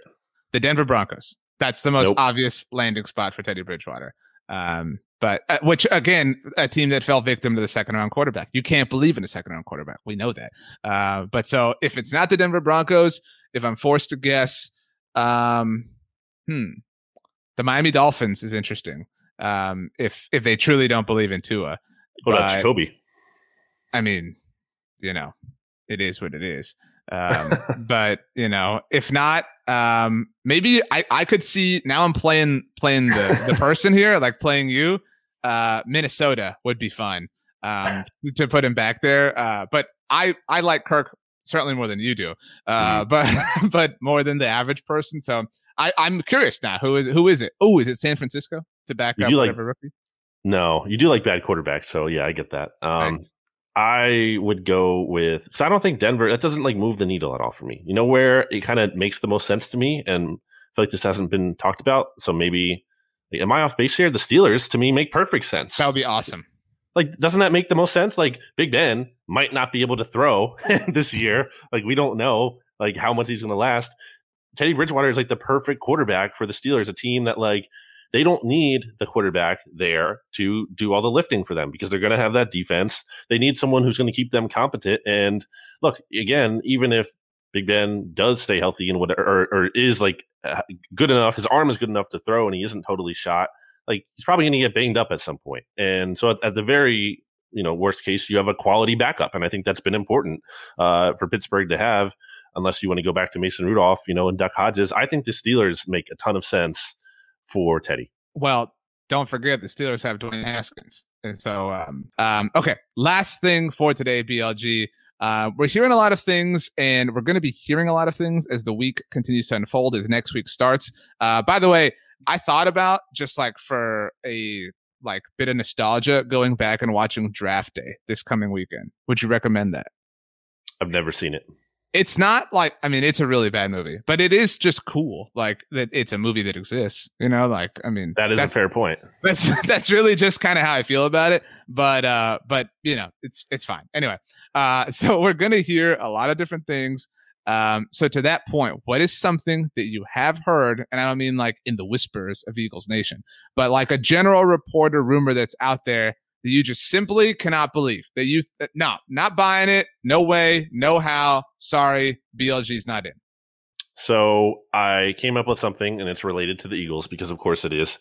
The Denver Broncos. That's the most nope. obvious landing spot for Teddy Bridgewater. Um, but uh, which again, a team that fell victim to the second round quarterback. You can't believe in a second round quarterback. We know that. Uh, but so if it's not the Denver Broncos, if I'm forced to guess, um, hmm, the Miami Dolphins is interesting. Um, if if they truly don't believe in Tua, what about Jacoby? I mean, you know, it is what it is. Um, but you know, if not, um, maybe I, I could see now I'm playing playing the, the person here, like playing you. Uh, Minnesota would be fun um, to put him back there. Uh, but I I like Kirk certainly more than you do, uh, mm. but but more than the average person. So I, I'm curious now. Who is who is it? Oh, is it San Francisco to back you up whatever like, rookie? No, you do like bad quarterbacks, so yeah, I get that. Um, nice. I would go with because I don't think Denver that doesn't like move the needle at all for me. You know where it kind of makes the most sense to me, and I feel like this hasn't been talked about. So maybe am I off base here? The Steelers to me make perfect sense. That would be awesome. Like, doesn't that make the most sense? Like, Big Ben might not be able to throw this year. Like, we don't know like how much he's going to last. Teddy Bridgewater is like the perfect quarterback for the Steelers, a team that like they don't need the quarterback there to do all the lifting for them because they're going to have that defense. They need someone who's going to keep them competent. And look, again, even if Big Ben does stay healthy and whatever, or, or is like uh, good enough, his arm is good enough to throw, and he isn't totally shot. Like he's probably going to get banged up at some point. And so at, at the very you know worst case you have a quality backup and i think that's been important uh, for pittsburgh to have unless you want to go back to mason rudolph you know and duck hodges i think the steelers make a ton of sense for teddy well don't forget the steelers have dwayne haskins and so um, um, okay last thing for today blg uh, we're hearing a lot of things, and we're going to be hearing a lot of things as the week continues to unfold as next week starts. Uh, by the way, I thought about just like for a like bit of nostalgia going back and watching Draft Day this coming weekend. Would you recommend that? I've never seen it. it's not like I mean, it's a really bad movie, but it is just cool. Like that, it's a movie that exists. You know, like I mean, that is a fair point. That's that's really just kind of how I feel about it. But uh, but you know, it's it's fine. Anyway, uh, so we're gonna hear a lot of different things. Um, so to that point, what is something that you have heard, and I don't mean like in the whispers of Eagles Nation, but like a general report or rumor that's out there that you just simply cannot believe that you th- no not buying it no way no how sorry blg's not in so i came up with something and it's related to the eagles because of course it is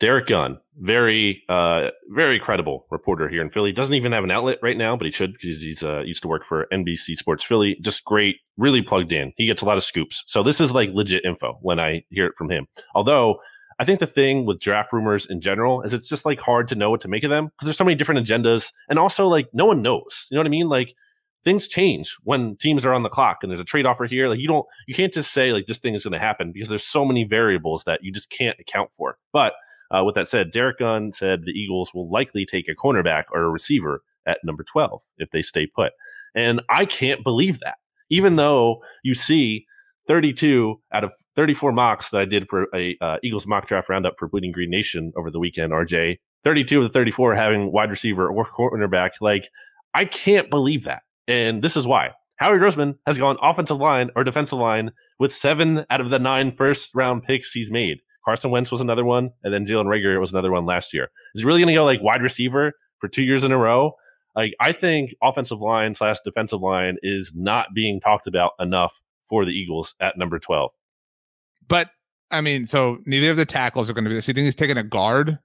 derrick gunn very uh very credible reporter here in philly doesn't even have an outlet right now but he should because he's uh, used to work for nbc sports philly just great really plugged in he gets a lot of scoops so this is like legit info when i hear it from him although I think the thing with draft rumors in general is it's just like hard to know what to make of them because there's so many different agendas and also like no one knows. You know what I mean? Like things change when teams are on the clock and there's a trade offer here. Like you don't, you can't just say like this thing is going to happen because there's so many variables that you just can't account for. But uh, with that said, Derrick Gunn said the Eagles will likely take a cornerback or a receiver at number 12 if they stay put. And I can't believe that. Even though you see 32 out of 34 mocks that I did for a uh, Eagles mock draft roundup for Bleeding Green Nation over the weekend, RJ. 32 of the 34 having wide receiver or cornerback. Like, I can't believe that. And this is why. Howie Roseman has gone offensive line or defensive line with seven out of the nine first round picks he's made. Carson Wentz was another one, and then Jalen Reagor was another one last year. Is he really going to go like wide receiver for two years in a row? Like, I think offensive line slash defensive line is not being talked about enough for the Eagles at number 12. But I mean, so neither of the tackles are going to be this. You think he's taking a guard?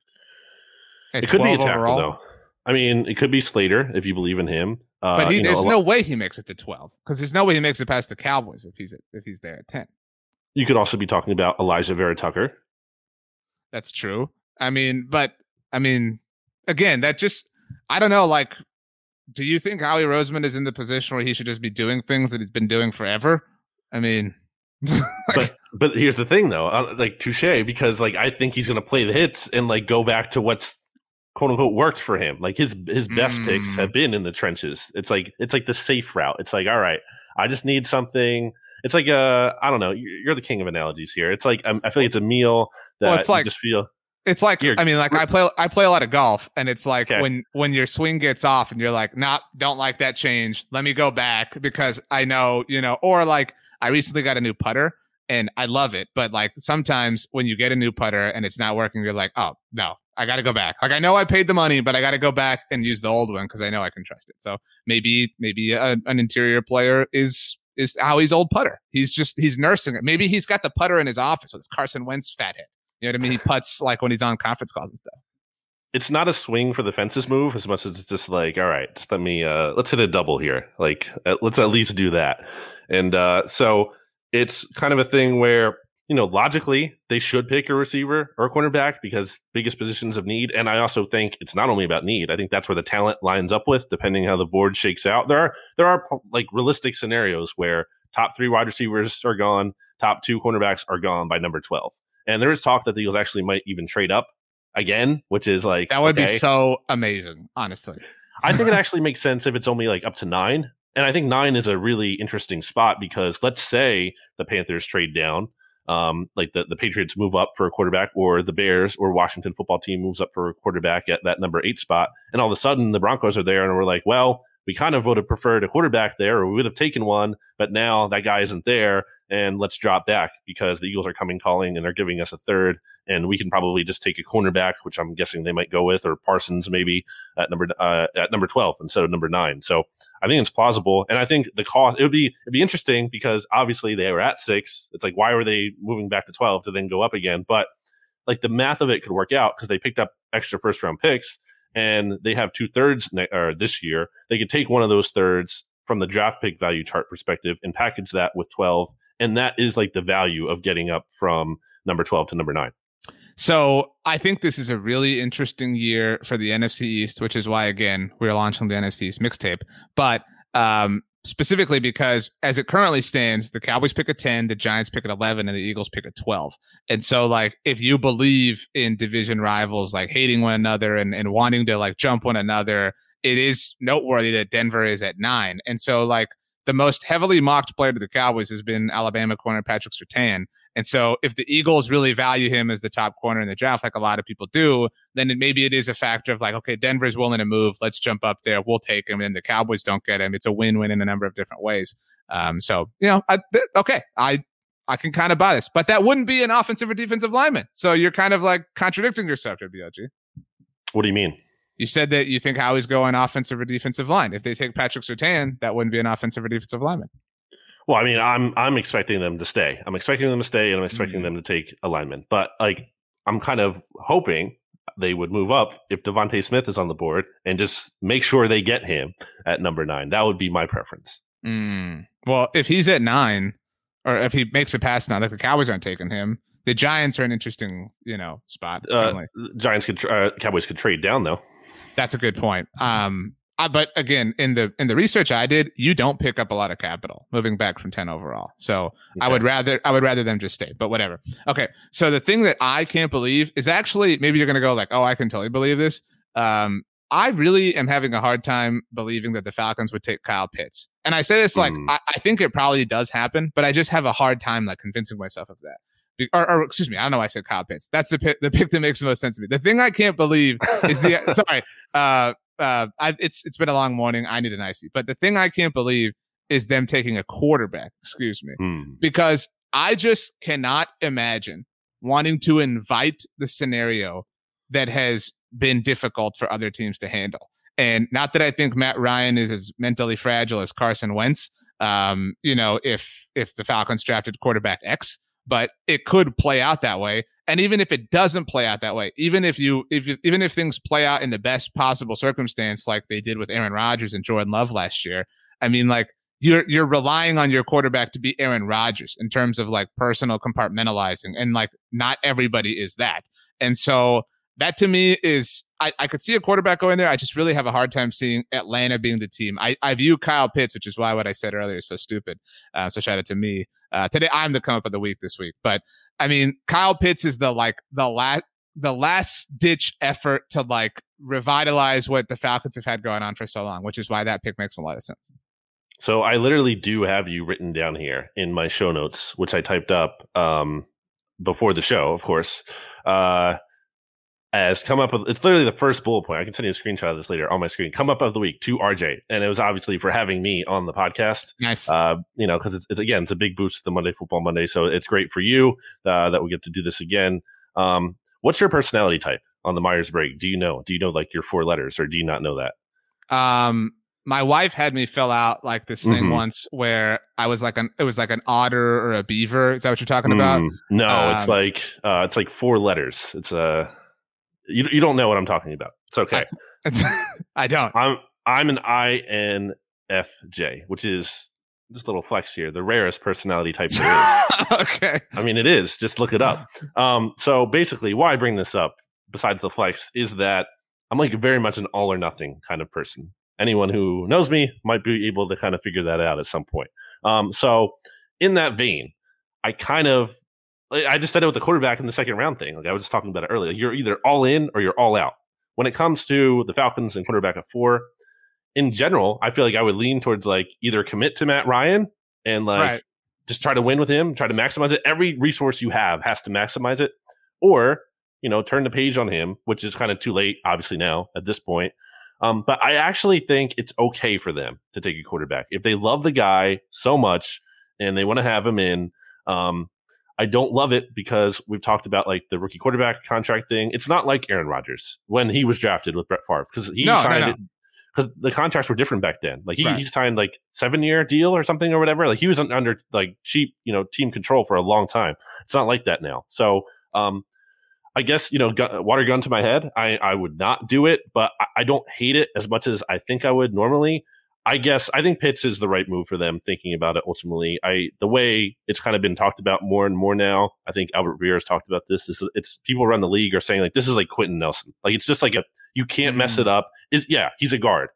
It could be a tackle, overall? though. I mean, it could be Slater if you believe in him. Uh, but he, there's know, no way he makes it to 12 because there's no way he makes it past the Cowboys if he's at, if he's there at 10. You could also be talking about Alijah Vera-Tucker. That's true. I mean, but I mean, again, that just I don't know. Like, do you think Howie Roseman is in the position where he should just be doing things that he's been doing forever? I mean, but but here's the thing though, uh, like touche, because like I think he's gonna play the hits and like go back to what's quote unquote worked for him. Like his his best mm. picks have mm. been in the trenches. It's like it's like the safe route. It's like all right, I just need something. It's like uh I don't know. You're the king of analogies here. It's like um, I feel like it's a meal that well, it's like, just feel. It's like I mean, like I play I play a lot of golf, and it's like okay. when when your swing gets off, and you're like, "Nah, don't like that change. Let me go back because I know you know." Or like I recently got a new putter, and I love it. But like sometimes when you get a new putter and it's not working, you're like, oh no, I got to go back. Like I know I paid the money, but I got to go back and use the old one because I know I can trust it. So maybe maybe a, an interior player is is how he's old putter. He's just he's nursing it. Maybe he's got the putter in his office with his Carson Wentz fat head. You know what I mean? He puts like when he's on conference calls and stuff. It's not a swing for the fences move as much as it's just like, all right, just let me uh let's hit a double here. Like uh, let's at least do that. And uh so it's kind of a thing where you know logically they should pick a receiver or a cornerback because biggest positions of need and i also think it's not only about need i think that's where the talent lines up with depending how the board shakes out. There are there are like realistic scenarios where top three wide receivers are gone top two cornerbacks are gone by number 12 and there is talk that the eagles actually might even trade up again which is like that would okay. be so amazing honestly. I think it actually makes sense if it's only like up to nine and I think nine is a really interesting spot because let's say the Panthers trade down, um, like the, the Patriots move up for a quarterback, or the Bears or Washington football team moves up for a quarterback at that number eight spot. And all of a sudden the Broncos are there and we're like, well, we kind of would have preferred a quarterback there, or we would have taken one, but now that guy isn't there, and let's drop back because the Eagles are coming calling and they're giving us a third, and we can probably just take a cornerback, which I'm guessing they might go with, or Parsons maybe at number uh, at number twelve instead of number nine. So I think it's plausible, and I think the cost it would be it'd be interesting because obviously they were at six. It's like why were they moving back to twelve to then go up again? But like the math of it could work out because they picked up extra first round picks and they have two thirds ne- or this year, they could take one of those thirds from the draft pick value chart perspective and package that with 12. And that is like the value of getting up from number 12 to number nine. So I think this is a really interesting year for the NFC East, which is why, again, we're launching the NFC East mixtape. But um, specifically because as it currently stands, the Cowboys pick a 10, the Giants pick an 11, and the Eagles pick a 12. And so, like, if you believe in division rivals, like hating one another and, and wanting to like jump one another, it is noteworthy that Denver is at nine. And so, like, the most heavily mocked player to the Cowboys has been Alabama corner Patrick Surtain. And so if the Eagles really value him as the top corner in the draft, like a lot of people do, then it, maybe it is a factor of like, okay, Denver's willing to move. Let's jump up there. We'll take him. And the Cowboys don't get him. It's a win-win in a number of different ways. Um, so, you know, I, okay, I, I can kind of buy this, but that wouldn't be an offensive or defensive lineman. So you're kind of like contradicting yourself here, BLG. What do you mean? You said that you think Howie's going offensive or defensive line. If they take Patrick Surtain, that wouldn't be an offensive or defensive lineman. Well, I mean, I'm I'm expecting them to stay. I'm expecting them to stay, and I'm expecting Mm-hmm. them to take a lineman. But like, I'm kind of hoping they would move up if DeVonta Smith is on the board and just make sure they get him at number nine. That would be my preference. Mm. Well, if he's at nine, or if he makes a pass now, like the Cowboys aren't taking him. The Giants are an interesting, you know, spot. Uh. Giants could, uh, Cowboys could trade down though. That's a good point. Um, I, but again, in the in the research I did, you don't pick up a lot of capital moving back from ten overall. So I would rather I would rather them just stay. But whatever. Okay. So the thing that I can't believe is actually maybe you're gonna go like, oh, I can totally believe this. Um, I really am having a hard time believing that the Falcons would take Kyle Pitts. And I say this like Hmm. I, I think it probably does happen, but I just have a hard time like convincing myself of that. Or, or excuse me, I don't know why I said Kyle Pitts. That's the pick, the pick that makes the most sense to me. The thing I can't believe is the sorry, uh, uh, I, it's it's been a long morning. I need an icy, but the thing I can't believe is them taking a quarterback. Excuse me, Hmm. because I just cannot imagine wanting to invite the scenario that has been difficult for other teams to handle. And not that I think Matt Ryan is as mentally fragile as Carson Wentz. Um, you know, if if the Falcons drafted quarterback X, but it could play out that way. And even if it doesn't play out that way, even if you if you, even if things play out in the best possible circumstance, like they did with Aaron Rodgers and Jordan Love last year, I mean, like you're you're relying on your quarterback to be Aaron Rodgers in terms of like personal compartmentalizing, and like not everybody is that. And so that to me is I, I could see a quarterback going there. I just really have a hard time seeing Atlanta being the team. I, I view Kyle Pitts, which is why what I said earlier is so stupid. Uh, so shout out to me. Uh, today I'm the come up of the week this week. But I mean, Kyle Pitts is the like the last the last ditch effort to like revitalize what the Falcons have had going on for so long, which is why that pick makes a lot of sense. So I literally do have you written down here in my show notes, which I typed up um, before the show, of course. Uh, as come up with it's literally the first bullet point. I can send you a screenshot of this later on my screen. Come up of the week to RJ, and it was obviously for having me on the podcast. Nice. Uh, you know, because it's, it's again, it's a big boost to the Monday Football Monday, so it's great for you uh, that we get to do this again. Um, what's your personality type on the Myers Briggs? Do you know? Do you know like your four letters, or do you not know that? um my wife had me fill out like this thing Mhm. once where I was like an it was like an otter or a beaver. Is that what you're talking about? Mm, no, it's Um, like uh, it's like four letters. It's a you you don't know what I'm talking about. It's okay. It's, I don't. I'm I'm an INFJ, which is this little flex here, the rarest personality type there is. okay. I mean, it is. Just look it up. Um, so basically, why I bring this up, besides the flex, is that I'm like very much an all or nothing kind of person. Anyone who knows me might be able to kind of figure that out at some point. Um, so in that vein, I kind of I just said it with the quarterback in the second round thing. Like I was just talking about it earlier. You're either all in or you're all out. When it comes to the Falcons and quarterback at four, in general, I feel like I would lean towards like either commit to Matt Ryan and like Right. just try to win with him, try to maximize it. Every resource you have has to maximize it, or you know, turn the page on him, which is kind of too late, obviously now at this point. Um, but I actually think it's okay for them to take a quarterback if they love the guy so much and they want to have him in. Um, I don't love it because we've talked about like the rookie quarterback contract thing. It's not like Aaron Rodgers when he was drafted with Brett Favre because he No, no, signed no. it because the contracts were different back then. Like he, Right. he signed like seven year deal or something or whatever. Like he was under like cheap, you know, team control for a long time. It's not like that now. So, um, I guess you know, gu- water gun to my head. I I would not do it, but I, I don't hate it as much as I think I would normally. I guess I think Pitts is the right move for them. Thinking about it ultimately, I the way it's kind of been talked about more and more now. I think Albert Breer has talked about this. Is it's people around the league are saying like this is like Quenton Nelson. Like it's just like a you can't mess Mm. it up. Is yeah, he's a guard.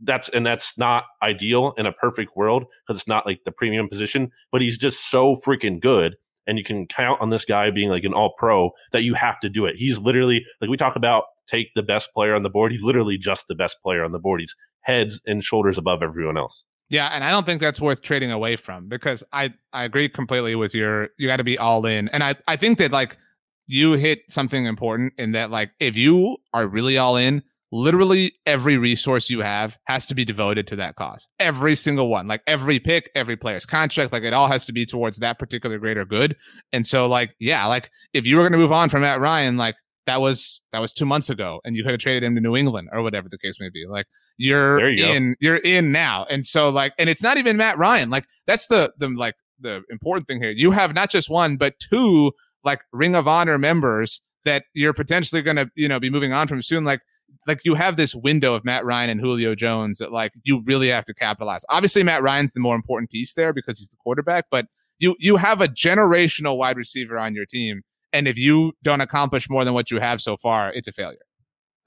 That's and that's not ideal in a perfect world because it's not like the premium position. But he's just so freaking good, and you can count on this guy being like an All Pro that you have to do it. He's literally like we talk about take the best player on the board. He's literally just the best player on the board. He's heads and shoulders above everyone else. Yeah, and I don't think that's worth trading away from because I I agree completely with your you got to be all in. And I I think that like you hit something important in that like if you are really all in, literally every resource you have has to be devoted to that cause. Every single one, like every pick, every player's contract, like it all has to be towards that particular greater good. And so like yeah, like if you were going to move on from Matt Ryan, like that was that was 2 months ago and you could have traded him to New England or whatever the case may be. Like you're you in go. you're in now. And so like and it's not even Matt Ryan. Like that's the the like the important thing here. You have not just one but two like Ring of Honor members that you're potentially going to, you know, be moving on from soon like like you have this window of Matt Ryan and Julio Jones that like you really have to capitalize. Obviously Matt Ryan's the more important piece there because he's the quarterback, but you you have a generational wide receiver on your team and if you don't accomplish more than what you have so far, it's a failure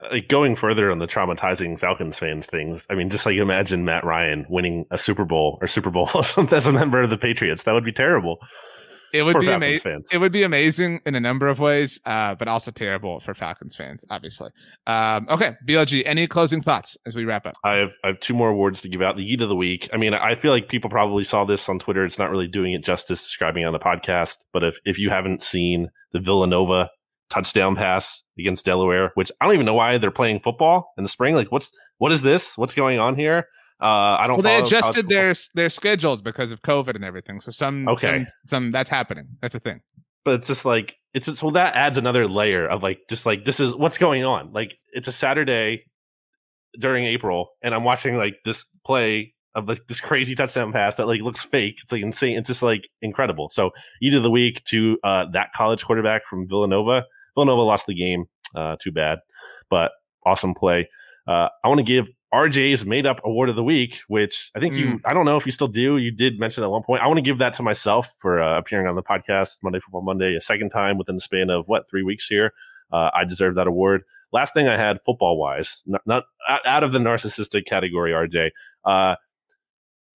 uh, like going further on the traumatizing Falcons fans things, I mean, just like imagine Matt Ryan winning a Super Bowl or Super Bowl as a member of the Patriots. That would be terrible. It would be amazing. It would be amazing in a number of ways, uh, but also terrible for Falcons fans, obviously. Um, okay, BLG. Any closing thoughts as we wrap up? I have I have two more awards to give out. The Yeet of the Week. I mean, I feel like people probably saw this on Twitter. It's not really doing it justice describing it on the podcast. But if if you haven't seen the Villanova touchdown pass against Delaware, which I don't even know why they're playing football in the spring. Like, what's what is this? What's going on here? Uh, I don't. Well, they adjusted their their schedules because of COVID and everything. So some okay, some, some that's happening. That's a thing. But it's just like it's so that adds another layer of like just like this is what's going on. Like it's a Saturday during April, and I'm watching like this play of like this crazy touchdown pass that like looks fake. It's like insane. It's just like incredible. So Yeet of the week to uh, that college quarterback from Villanova. Villanova lost the game. Uh, too bad, but awesome play. Uh, I want to give RJ's made up award of the week, which I think mm. you, I don't know if you still do. You did mention at one point. I want to give that to myself for uh, appearing on the podcast Monday Football Monday a second time within the span of what, three weeks here. Uh, I deserve that award. Last thing I had football wise, not, not out of the narcissistic category, RJ. Uh,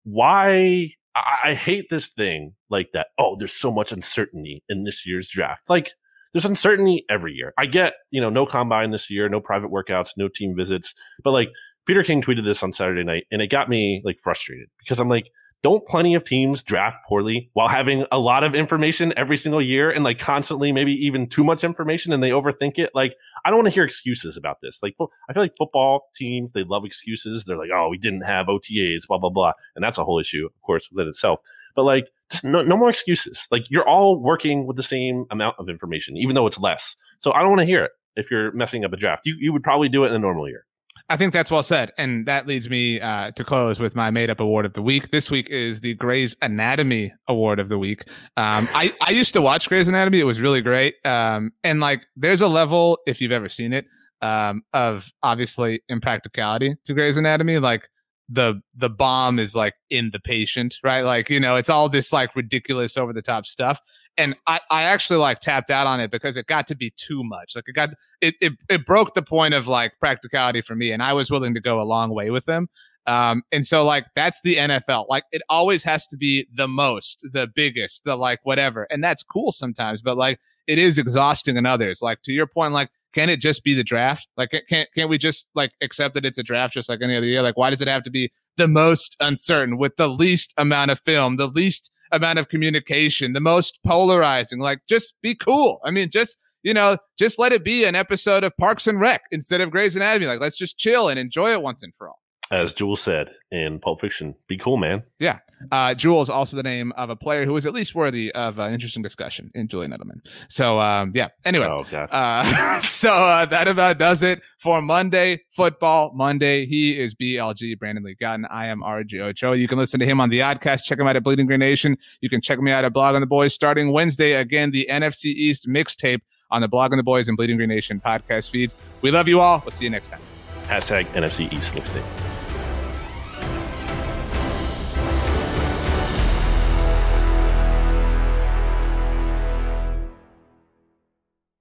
why I, I hate this thing like that. Oh, there's so much uncertainty in this year's draft. Like, there's uncertainty every year. I get, you know, no combine this year, no private workouts, no team visits, but like Peter King tweeted this on Saturday night and it got me like frustrated because I'm like, don't plenty of teams draft poorly while having a lot of information every single year and like constantly maybe even too much information and they overthink it? Like, I don't want to hear excuses about this. Like, I feel like football teams, they love excuses. They're like, oh, we didn't have OTAs, blah, blah, blah. And that's a whole issue, of course, within itself. But like, just no, no more excuses. Like, you're all working with the same amount of information, even though it's less. So I don't want to hear it if you're messing up a draft. You, you would probably do it in a normal year. I think that's well said. And that leads me uh, to close with my made up award of the week. This week is the Grey's Anatomy Award of the week. Um, I, I used to watch Grey's Anatomy. It was really great. Um, and like, there's a level, if you've ever seen it, um, of obviously impracticality to Grey's Anatomy. Like, the the bomb is like in the patient, right? Like, you know, it's all this like ridiculous over the top stuff and I, I actually like tapped out on it because it got to be too much. Like it got it, it it broke the point of like practicality for me, and I was willing to go a long way with them. Um, and so like that's the NFL. Like it always has to be the most, the biggest, the like whatever, and that's cool sometimes, but like it is exhausting in others. Like to your point, like can it just be the draft? Like can't can't we just like accept that it's a draft just like any other year? Like why does it have to be the most uncertain with the least amount of film, the least amount of communication, the most polarizing. Like, just be cool. I mean, just you know, just let it be an episode of Parks and Rec instead of Grey's Anatomy. Like, let's just chill and enjoy it once and for all. As Jules said in Pulp Fiction, be cool, man. Yeah. Uh, Jules, also the name of a player who is at least worthy of an interesting discussion in Julian Edelman. So, um, yeah. Anyway, oh, God. Uh, so uh, that about does it for Monday Football Monday. He is BLG, Brandon Lee Gowton. I am RJ Ochoa. You can listen to him on the Oddcast. Check him out at Bleeding Green Nation. You can check me out at Blogging the Boys starting Wednesday. Again, the NFC East mixtape on the Blogging the Boys and Bleeding Green Nation podcast feeds. We love you all. We'll see you next time. Hashtag NFC East mixtape.